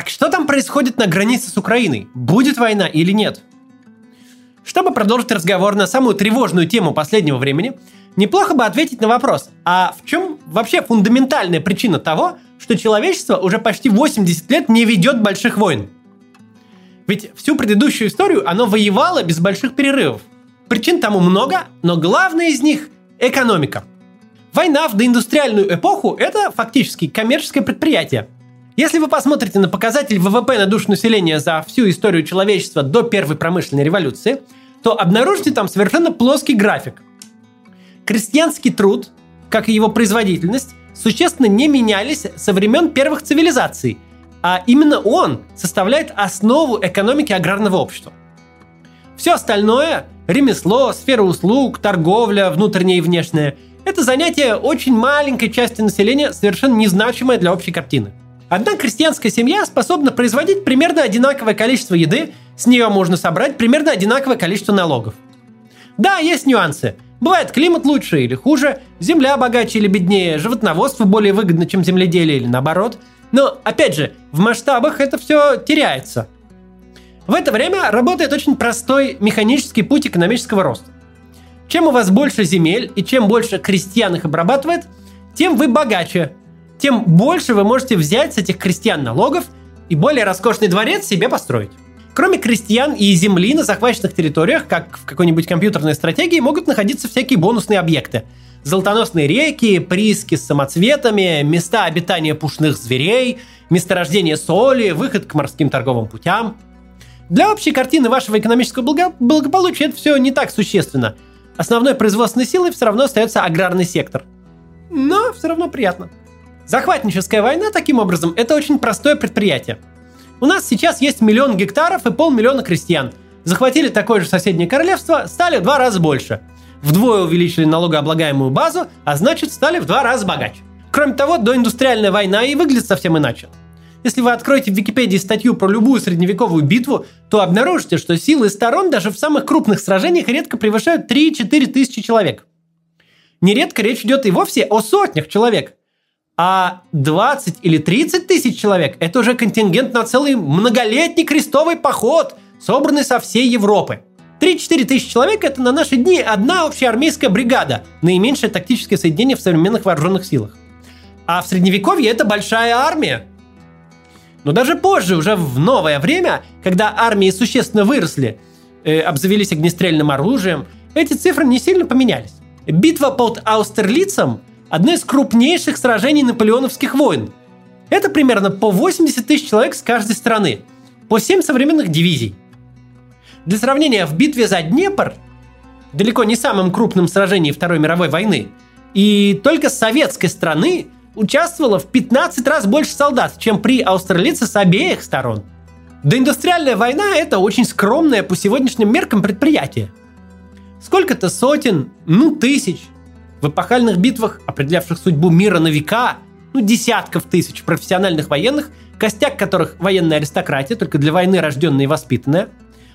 Так что там происходит на границе с Украиной? Будет война или нет? Чтобы продолжить разговор на самую тревожную тему последнего времени, неплохо бы ответить на вопрос, а в чем вообще фундаментальная причина того, что человечество уже почти 80 лет не ведет больших войн? Ведь всю предыдущую историю оно воевало без больших перерывов. Причин тому много, но главное из них – экономика. Война в доиндустриальную эпоху – это фактически коммерческое предприятие. Если вы посмотрите на показатель ВВП на душу населения за всю историю человечества до первой промышленной революции, то обнаружите там совершенно плоский график. Крестьянский труд, как и его производительность, существенно не менялись со времен первых цивилизаций, а именно он составляет основу экономики аграрного общества. Все остальное – ремесло, сфера услуг, торговля, внутренняя и внешняя – это занятие очень маленькой части населения, совершенно незначимое для общей картины. Одна крестьянская семья способна производить примерно одинаковое количество еды, с нее можно собрать примерно одинаковое количество налогов. Да, есть нюансы. Бывает климат лучше или хуже, земля богаче или беднее, животноводство более выгодно, чем земледелие или наоборот. Но, опять же, в масштабах это все теряется. В это время работает очень простой механический путь экономического роста. Чем у вас больше земель и чем больше крестьян их обрабатывает, тем вы богаче, тем больше вы можете взять с этих крестьян налогов и более роскошный дворец себе построить. Кроме крестьян и земли на захваченных территориях, как в какой-нибудь компьютерной стратегии, могут находиться всякие бонусные объекты. Золотоносные реки, прииски с самоцветами, места обитания пушных зверей, месторождение соли, выход к морским торговым путям. Для общей картины вашего экономического благо- благополучия это все не так существенно. Основной производственной силой все равно остается аграрный сектор. Но все равно приятно. Захватническая война, таким образом, это очень простое предприятие. У нас сейчас есть миллион гектаров и полмиллиона крестьян. Захватили такое же соседнее королевство, стали в два раза больше. Вдвое увеличили налогооблагаемую базу, а значит стали в два раза богаче. Кроме того, доиндустриальная война и выглядит совсем иначе. Если вы откроете в Википедии статью про любую средневековую битву, то обнаружите, что силы сторон даже в самых крупных сражениях редко превышают 3-4 тысячи человек. Нередко речь идет и вовсе о сотнях человек. А 20 или 30 тысяч человек – это уже контингент на целый многолетний крестовый поход, собранный со всей Европы. 3-4 тысячи человек – это на наши дни одна общеармейская бригада, наименьшее тактическое соединение в современных вооруженных силах. А в Средневековье это большая армия. Но даже позже, уже в новое время, когда армии существенно выросли, э, обзавелись огнестрельным оружием, эти цифры не сильно поменялись. Битва под Аустерлицем одно из крупнейших сражений наполеоновских войн. Это примерно по 80 тысяч человек с каждой стороны, по 7 современных дивизий. Для сравнения, в битве за Днепр, далеко не самым крупным сражении Второй мировой войны, и только советской стороны участвовало в 15 раз больше солдат, чем при австралийце с обеих сторон. Доиндустриальная война – это очень скромное по сегодняшним меркам предприятие. Сколько-то сотен, ну тысяч – в эпохальных битвах, определявших судьбу мира на века, ну, десятков тысяч профессиональных военных, костяк которых военная аристократия, только для войны рожденная и воспитанная.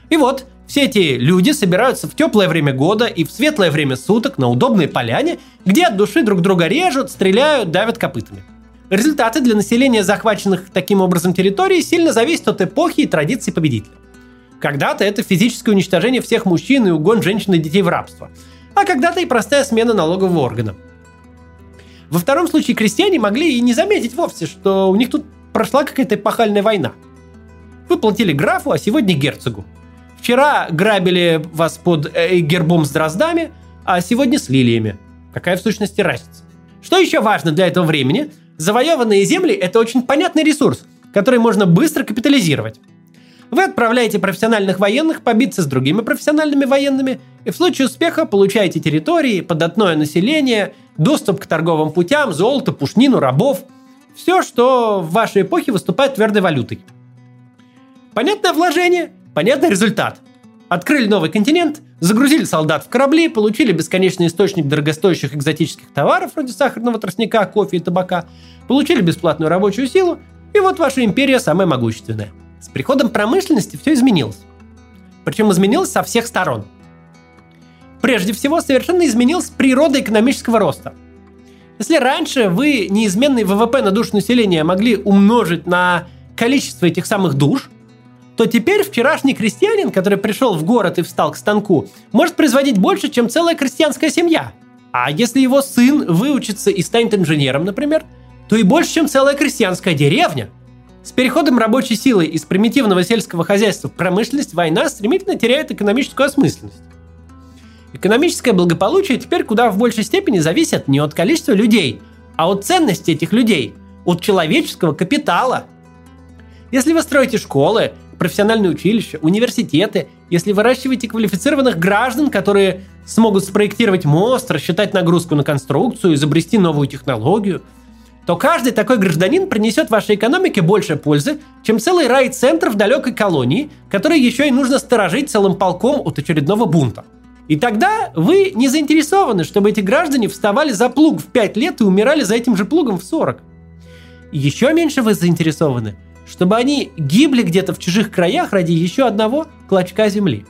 И вот, все эти люди собираются в теплое время года и в светлое время суток на удобной поляне, где от души друг друга режут, стреляют, давят копытами. Результаты для населения захваченных таким образом территорий сильно зависят от эпохи и традиций победителя. Когда-то это физическое уничтожение всех мужчин и угон женщин и детей в рабство – а когда-то и простая смена налогового органа. Во втором случае крестьяне могли и не заметить вовсе, что у них тут прошла какая-то эпохальная война. Вы платили графу, а сегодня герцогу. Вчера грабили вас под э, гербом с дроздами, а сегодня с лилиями. Какая в сущности разница? Что еще важно для этого времени? Завоеванные земли – это очень понятный ресурс, который можно быстро капитализировать. Вы отправляете профессиональных военных побиться с другими профессиональными военными, и в случае успеха получаете территории, податное население, доступ к торговым путям, золото, пушнину, рабов. Все, что в вашей эпохе выступает твердой валютой. Понятное вложение, понятный результат. Открыли новый континент, загрузили солдат в корабли, получили бесконечный источник дорогостоящих экзотических товаров, вроде сахарного тростника, кофе и табака, получили бесплатную рабочую силу, и вот ваша империя самая могущественная – с приходом промышленности все изменилось. Причем изменилось со всех сторон. Прежде всего, совершенно изменилась природа экономического роста. Если раньше вы неизменный ВВП на душу населения могли умножить на количество этих самых душ, то теперь вчерашний крестьянин, который пришел в город и встал к станку, может производить больше, чем целая крестьянская семья. А если его сын выучится и станет инженером, например, то и больше, чем целая крестьянская деревня. С переходом рабочей силы из примитивного сельского хозяйства в промышленность война стремительно теряет экономическую осмысленность. Экономическое благополучие теперь куда в большей степени зависит не от количества людей, а от ценности этих людей, от человеческого капитала. Если вы строите школы, профессиональные училища, университеты, если выращиваете квалифицированных граждан, которые смогут спроектировать мост, рассчитать нагрузку на конструкцию, изобрести новую технологию, то каждый такой гражданин принесет вашей экономике больше пользы, чем целый райцентр в далекой колонии, который еще и нужно сторожить целым полком от очередного бунта. И тогда вы не заинтересованы, чтобы эти граждане вставали за плуг в 5 лет и умирали за этим же плугом в 40. И еще меньше вы заинтересованы, чтобы они гибли где-то в чужих краях ради еще одного клочка земли.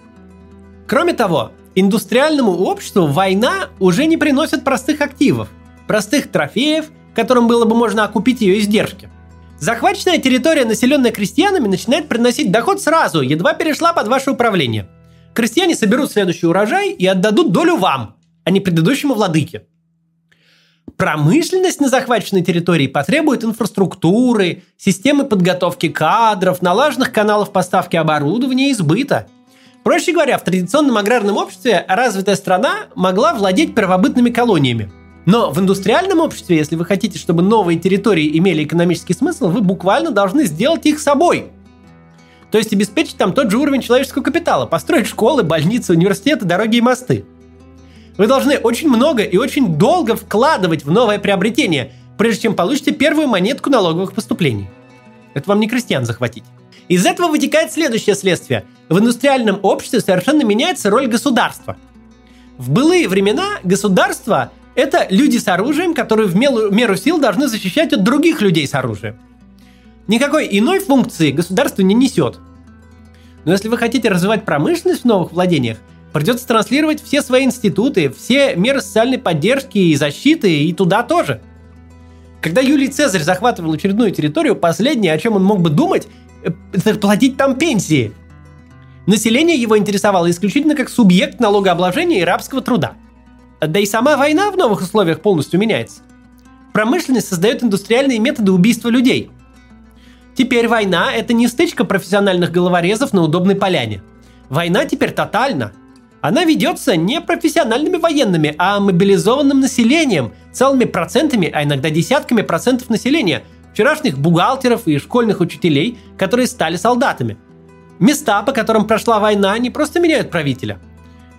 Кроме того, индустриальному обществу война уже не приносит простых активов, простых трофеев, которым было бы можно окупить ее издержки. Захваченная территория, населенная крестьянами, начинает приносить доход сразу, едва перешла под ваше управление. Крестьяне соберут следующий урожай и отдадут долю вам, а не предыдущему владыке. Промышленность на захваченной территории потребует инфраструктуры, системы подготовки кадров, налаженных каналов поставки оборудования и сбыта. Проще говоря, в традиционном аграрном обществе развитая страна могла владеть первобытными колониями. Но в индустриальном обществе, если вы хотите, чтобы новые территории имели экономический смысл, вы буквально должны сделать их собой. То есть обеспечить там тот же уровень человеческого капитала, построить школы, больницы, университеты, дороги и мосты. Вы должны очень много и очень долго вкладывать в новое приобретение, прежде чем получите первую монетку налоговых поступлений. Это вам не крестьян захватить. Из этого вытекает следующее следствие. В индустриальном обществе совершенно меняется роль государства. В былые времена государство – это люди с оружием, которые в меру сил должны защищать от других людей с оружием. Никакой иной функции государство не несет. Но если вы хотите развивать промышленность в новых владениях – Придется транслировать все свои институты, все меры социальной поддержки и защиты и туда тоже. Когда Юлий Цезарь захватывал очередную территорию, последнее, о чем он мог бы думать, это платить там пенсии. Население его интересовало исключительно как субъект налогообложения и рабского труда. Да и сама война в новых условиях полностью меняется. Промышленность создает индустриальные методы убийства людей. Теперь война – это не стычка профессиональных головорезов на удобной поляне. Война теперь тотальна – она ведется не профессиональными военными, а мобилизованным населением, целыми процентами, а иногда десятками процентов населения, вчерашних бухгалтеров и школьных учителей, которые стали солдатами. Места, по которым прошла война, не просто меняют правителя.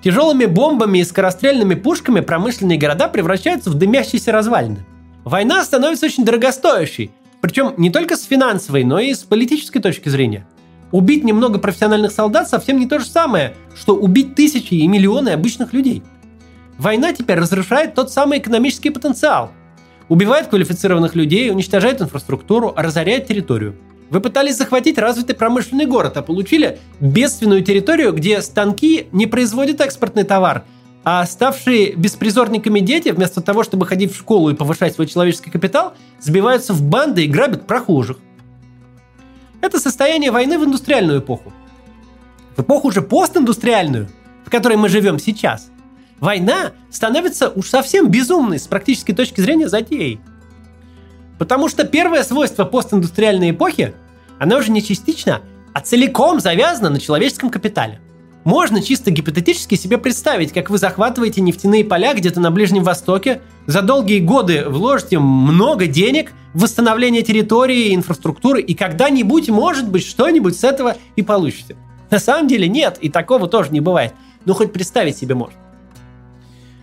Тяжелыми бомбами и скорострельными пушками промышленные города превращаются в дымящиеся развалины. Война становится очень дорогостоящей, причем не только с финансовой, но и с политической точки зрения – Убить немного профессиональных солдат совсем не то же самое, что убить тысячи и миллионы обычных людей. Война теперь разрушает тот самый экономический потенциал. Убивает квалифицированных людей, уничтожает инфраструктуру, разоряет территорию. Вы пытались захватить развитый промышленный город, а получили бедственную территорию, где станки не производят экспортный товар, а ставшие беспризорниками дети, вместо того, чтобы ходить в школу и повышать свой человеческий капитал, сбиваются в банды и грабят прохожих. Это состояние войны в индустриальную эпоху. В эпоху уже постиндустриальную, в которой мы живем сейчас, война становится уж совсем безумной с практической точки зрения затеей. Потому что первое свойство постиндустриальной эпохи, она уже не частично, а целиком завязана на человеческом капитале. Можно чисто гипотетически себе представить, как вы захватываете нефтяные поля где-то на Ближнем Востоке, за долгие годы вложите много денег в восстановление территории, инфраструктуры, и когда-нибудь, может быть, что-нибудь с этого и получите. На самом деле нет, и такого тоже не бывает. Ну, хоть представить себе можно.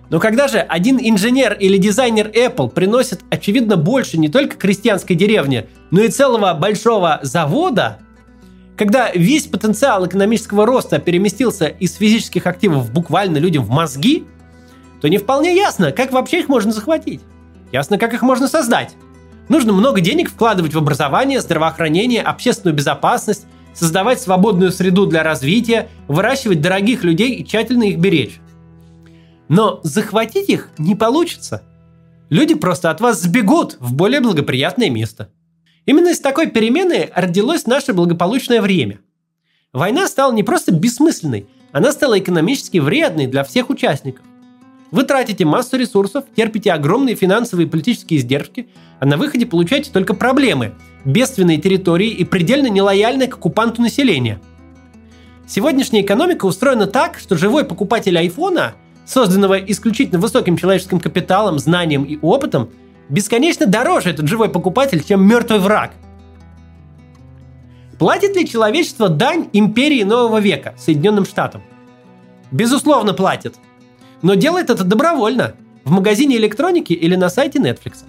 Но когда же один инженер или дизайнер Apple приносит, очевидно, больше не только крестьянской деревне, но и целого большого завода, когда весь потенциал экономического роста переместился из физических активов буквально людям в мозги, то не вполне ясно, как вообще их можно захватить. Ясно, как их можно создать. Нужно много денег вкладывать в образование, здравоохранение, общественную безопасность, создавать свободную среду для развития, выращивать дорогих людей и тщательно их беречь. Но захватить их не получится. Люди просто от вас сбегут в более благоприятное место. Именно из такой перемены родилось наше благополучное время. Война стала не просто бессмысленной, она стала экономически вредной для всех участников. Вы тратите массу ресурсов, терпите огромные финансовые и политические издержки, а на выходе получаете только проблемы, бедственные территории и предельно нелояльное к оккупанту население. Сегодняшняя экономика устроена так, что живой покупатель айфона, созданного исключительно высоким человеческим капиталом, знанием и опытом, бесконечно дороже этот живой покупатель, чем мертвый враг. Платит ли человечество дань империи нового века, Соединенным Штатам? Безусловно, платит – но делает это добровольно. В магазине электроники или на сайте Netflix.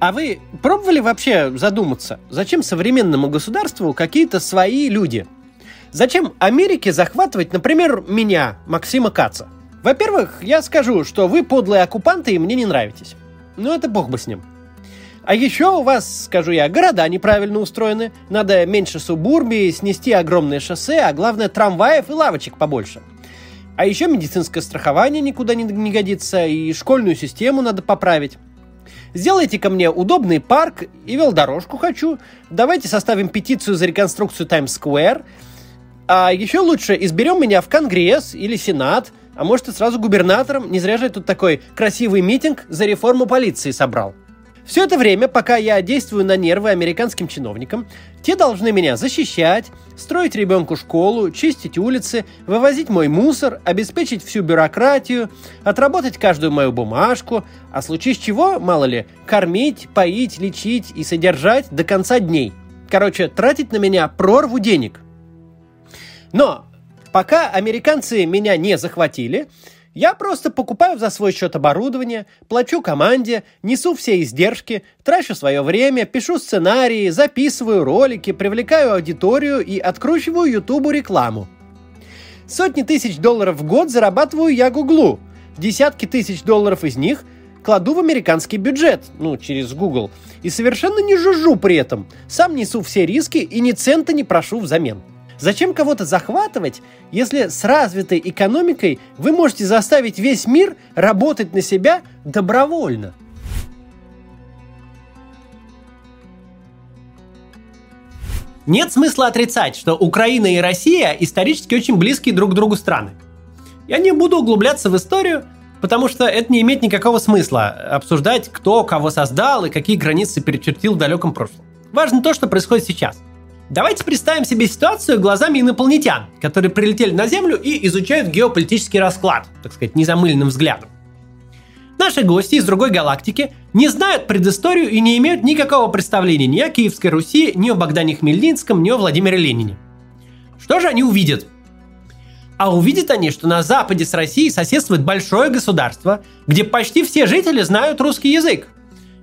А вы пробовали вообще задуматься, зачем современному государству какие-то свои люди? Зачем Америке захватывать, например, меня, Максима Каца? Во-первых, я скажу, что вы подлые оккупанты и мне не нравитесь. Но это бог бы с ним. А еще у вас, скажу я, города неправильно устроены. Надо меньше субурбии, снести огромные шоссе, а главное трамваев и лавочек побольше – а еще медицинское страхование никуда не, не годится, и школьную систему надо поправить. Сделайте ко мне удобный парк и велодорожку хочу. Давайте составим петицию за реконструкцию Таймс-сквер. А еще лучше изберем меня в Конгресс или Сенат, а может и сразу губернатором. Не зря же тут такой красивый митинг за реформу полиции собрал. Все это время, пока я действую на нервы американским чиновникам, те должны меня защищать, строить ребенку школу, чистить улицы, вывозить мой мусор, обеспечить всю бюрократию, отработать каждую мою бумажку, а случись чего, мало ли, кормить, поить, лечить и содержать до конца дней. Короче, тратить на меня прорву денег. Но пока американцы меня не захватили, я просто покупаю за свой счет оборудование, плачу команде, несу все издержки, трачу свое время, пишу сценарии, записываю ролики, привлекаю аудиторию и откручиваю Ютубу рекламу. Сотни тысяч долларов в год зарабатываю я Гуглу. Десятки тысяч долларов из них кладу в американский бюджет, ну, через Google, и совершенно не жужжу при этом. Сам несу все риски и ни цента не прошу взамен. Зачем кого-то захватывать, если с развитой экономикой вы можете заставить весь мир работать на себя добровольно? Нет смысла отрицать, что Украина и Россия исторически очень близкие друг к другу страны. Я не буду углубляться в историю, потому что это не имеет никакого смысла обсуждать, кто кого создал и какие границы перечертил в далеком прошлом. Важно то, что происходит сейчас. Давайте представим себе ситуацию глазами инопланетян, которые прилетели на Землю и изучают геополитический расклад, так сказать, незамыленным взглядом. Наши гости из другой галактики не знают предысторию и не имеют никакого представления ни о Киевской Руси, ни о Богдане Хмельницком, ни о Владимире Ленине. Что же они увидят? А увидят они, что на западе с Россией соседствует большое государство, где почти все жители знают русский язык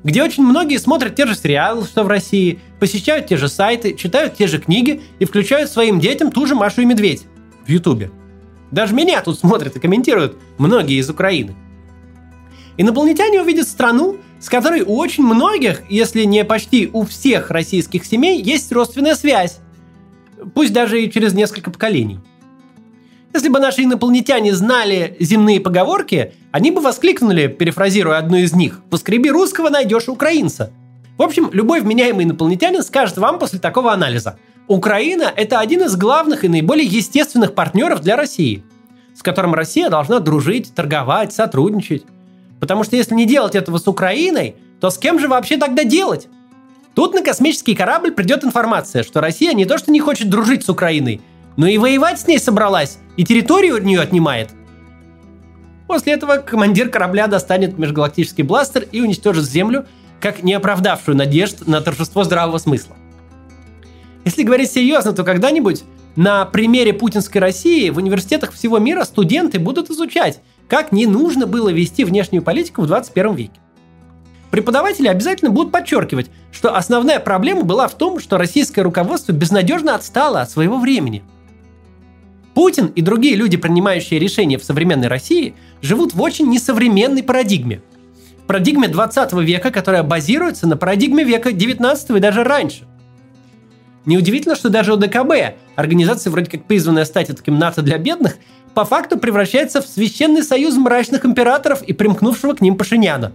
где очень многие смотрят те же сериалы, что в России, посещают те же сайты, читают те же книги и включают своим детям ту же Машу и Медведь в Ютубе. Даже меня тут смотрят и комментируют многие из Украины. Инопланетяне увидят страну, с которой у очень многих, если не почти у всех российских семей, есть родственная связь. Пусть даже и через несколько поколений – если бы наши инопланетяне знали земные поговорки, они бы воскликнули, перефразируя одну из них, «Поскреби русского, найдешь украинца». В общем, любой вменяемый инопланетянин скажет вам после такого анализа. Украина – это один из главных и наиболее естественных партнеров для России, с которым Россия должна дружить, торговать, сотрудничать. Потому что если не делать этого с Украиной, то с кем же вообще тогда делать? Тут на космический корабль придет информация, что Россия не то что не хочет дружить с Украиной – но и воевать с ней собралась, и территорию от нее отнимает. После этого командир корабля достанет межгалактический бластер и уничтожит Землю, как не оправдавшую надежд на торжество здравого смысла. Если говорить серьезно, то когда-нибудь на примере путинской России в университетах всего мира студенты будут изучать, как не нужно было вести внешнюю политику в 21 веке. Преподаватели обязательно будут подчеркивать, что основная проблема была в том, что российское руководство безнадежно отстало от своего времени – Путин и другие люди, принимающие решения в современной России, живут в очень несовременной парадигме. Парадигме 20 века, которая базируется на парадигме века 19 и даже раньше. Неудивительно, что даже ОДКБ, организация вроде как призванная стать таким НАТО для бедных, по факту превращается в священный союз мрачных императоров и примкнувшего к ним Пашиняна.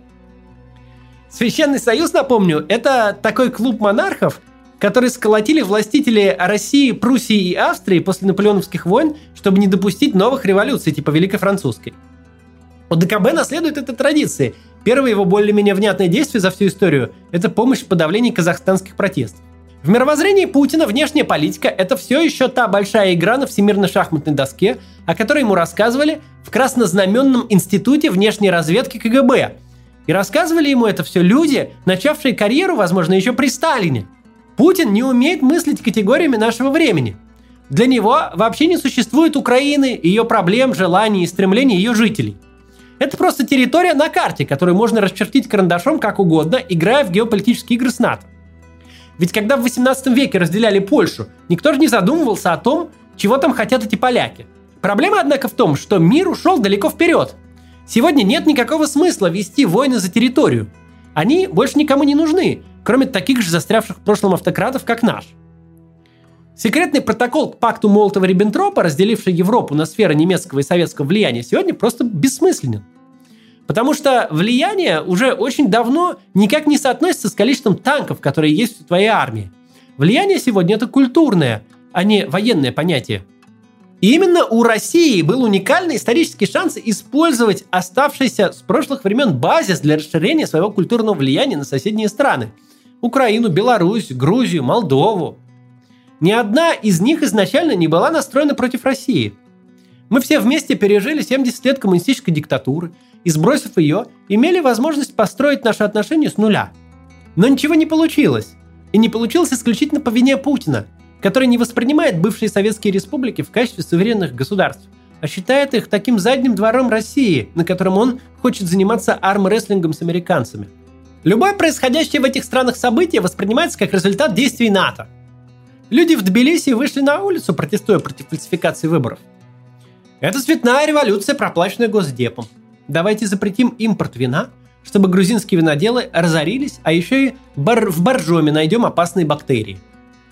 Священный Союз, напомню, это такой клуб монархов, который сколотили властители России, Пруссии и Австрии после наполеоновских войн, чтобы не допустить новых революций, типа Великой Французской. ОДКБ наследует этой традиции. Первое его более-менее внятное действие за всю историю – это помощь в подавлении казахстанских протестов. В мировоззрении Путина внешняя политика – это все еще та большая игра на всемирной шахматной доске, о которой ему рассказывали в Краснознаменном институте внешней разведки КГБ. И рассказывали ему это все люди, начавшие карьеру, возможно, еще при Сталине. Путин не умеет мыслить категориями нашего времени. Для него вообще не существует Украины, ее проблем, желаний и стремлений ее жителей. Это просто территория на карте, которую можно расчертить карандашом как угодно, играя в геополитические игры с НАТО. Ведь когда в 18 веке разделяли Польшу, никто же не задумывался о том, чего там хотят эти поляки. Проблема, однако, в том, что мир ушел далеко вперед. Сегодня нет никакого смысла вести войны за территорию. Они больше никому не нужны, кроме таких же застрявших в прошлом автократов, как наш. Секретный протокол к пакту Молотова-Риббентропа, разделивший Европу на сферы немецкого и советского влияния, сегодня просто бессмысленен. Потому что влияние уже очень давно никак не соотносится с количеством танков, которые есть в твоей армии. Влияние сегодня это культурное, а не военное понятие. Именно у России был уникальный исторический шанс использовать оставшийся с прошлых времен базис для расширения своего культурного влияния на соседние страны. Украину, Беларусь, Грузию, Молдову. Ни одна из них изначально не была настроена против России. Мы все вместе пережили 70 лет коммунистической диктатуры – и, сбросив ее, имели возможность построить наши отношения с нуля. Но ничего не получилось. И не получилось исключительно по вине Путина, который не воспринимает бывшие советские республики в качестве суверенных государств, а считает их таким задним двором России, на котором он хочет заниматься армрестлингом с американцами. Любое происходящее в этих странах событие воспринимается как результат действий НАТО. Люди в Тбилиси вышли на улицу, протестуя против фальсификации выборов. Это цветная революция, проплаченная Госдепом – давайте запретим импорт вина, чтобы грузинские виноделы разорились, а еще и бар- в боржоме найдем опасные бактерии.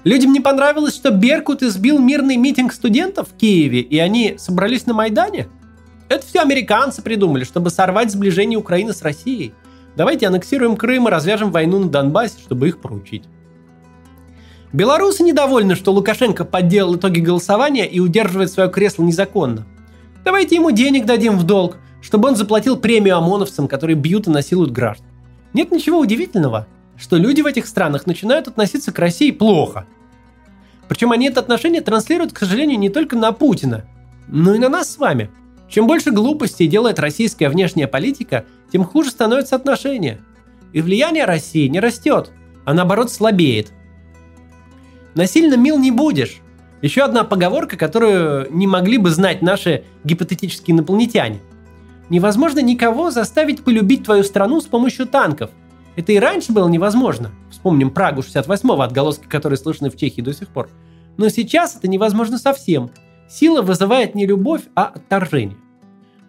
Людям не понравилось, что Беркут избил мирный митинг студентов в Киеве, и они собрались на Майдане? Это все американцы придумали, чтобы сорвать сближение Украины с Россией. Давайте аннексируем Крым и развяжем войну на Донбассе, чтобы их проучить. Белорусы недовольны, что Лукашенко подделал итоги голосования и удерживает свое кресло незаконно. Давайте ему денег дадим в долг, чтобы он заплатил премию ОМОНовцам, которые бьют и насилуют граждан. Нет ничего удивительного, что люди в этих странах начинают относиться к России плохо. Причем они это отношение транслируют, к сожалению, не только на Путина, но и на нас с вами. Чем больше глупостей делает российская внешняя политика, тем хуже становятся отношения. И влияние России не растет, а наоборот слабеет. Насильно мил не будешь. Еще одна поговорка, которую не могли бы знать наши гипотетические инопланетяне. Невозможно никого заставить полюбить твою страну с помощью танков. Это и раньше было невозможно. Вспомним Прагу 68-го, отголоски которые слышны в Чехии до сих пор. Но сейчас это невозможно совсем. Сила вызывает не любовь, а отторжение.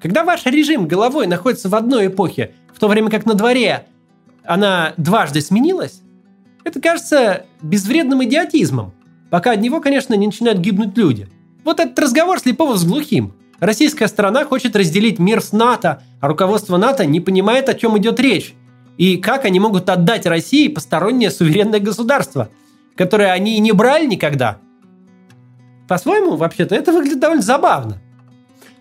Когда ваш режим головой находится в одной эпохе, в то время как на дворе она дважды сменилась, это кажется безвредным идиотизмом, пока от него, конечно, не начинают гибнуть люди. Вот этот разговор слепого с глухим – Российская сторона хочет разделить мир с НАТО, а руководство НАТО не понимает, о чем идет речь. И как они могут отдать России постороннее суверенное государство, которое они не брали никогда. По-своему, вообще-то, это выглядит довольно забавно.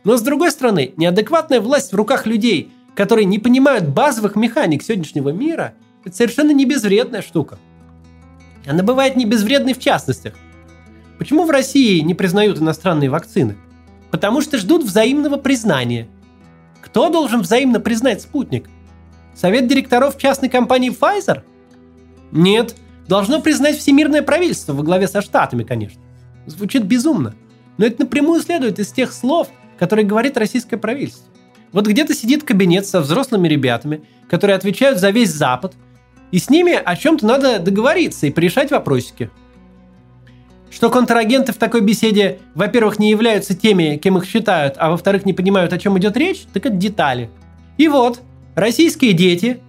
Но с другой стороны, неадекватная власть в руках людей, которые не понимают базовых механик сегодняшнего мира, это совершенно не безвредная штука. Она бывает не безвредной в частностях. Почему в России не признают иностранные вакцины? Потому что ждут взаимного признания. Кто должен взаимно признать спутник? Совет директоров частной компании Pfizer? Нет, должно признать всемирное правительство во главе со Штатами, конечно. Звучит безумно. Но это напрямую следует из тех слов, которые говорит российское правительство. Вот где-то сидит кабинет со взрослыми ребятами, которые отвечают за весь Запад, и с ними о чем-то надо договориться и порешать вопросики – что контрагенты в такой беседе, во-первых, не являются теми, кем их считают, а во-вторых, не понимают, о чем идет речь, так это детали. И вот, российские дети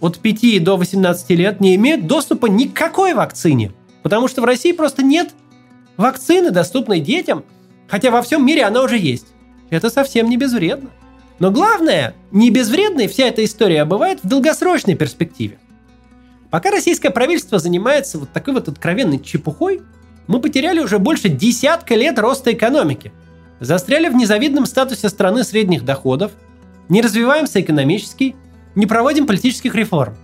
от 5 до 18 лет не имеют доступа ни какой вакцине. Потому что в России просто нет вакцины, доступной детям, хотя во всем мире она уже есть. Это совсем не безвредно. Но главное, не безвредной вся эта история бывает в долгосрочной перспективе. Пока российское правительство занимается вот такой вот откровенной чепухой, мы потеряли уже больше десятка лет роста экономики, застряли в незавидном статусе страны средних доходов, не развиваемся экономически, не проводим политических реформ.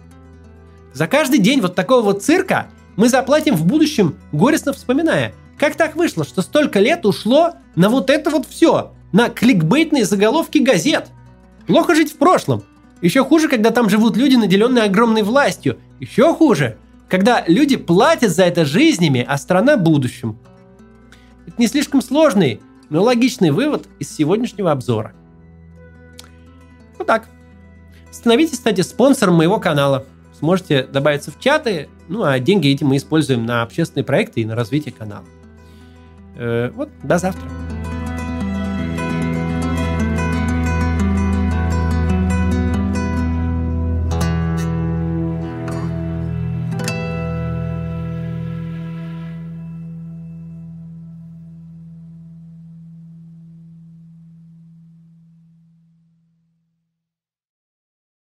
За каждый день вот такого вот цирка мы заплатим в будущем, горестно вспоминая, как так вышло, что столько лет ушло на вот это вот все, на кликбейтные заголовки газет. Плохо жить в прошлом. Еще хуже, когда там живут люди, наделенные огромной властью. Еще хуже, когда люди платят за это жизнями, а страна будущим. Это не слишком сложный, но логичный вывод из сегодняшнего обзора. Вот так. Становитесь, кстати, спонсором моего канала. Сможете добавиться в чаты, ну а деньги эти мы используем на общественные проекты и на развитие канала. Э, вот, до завтра.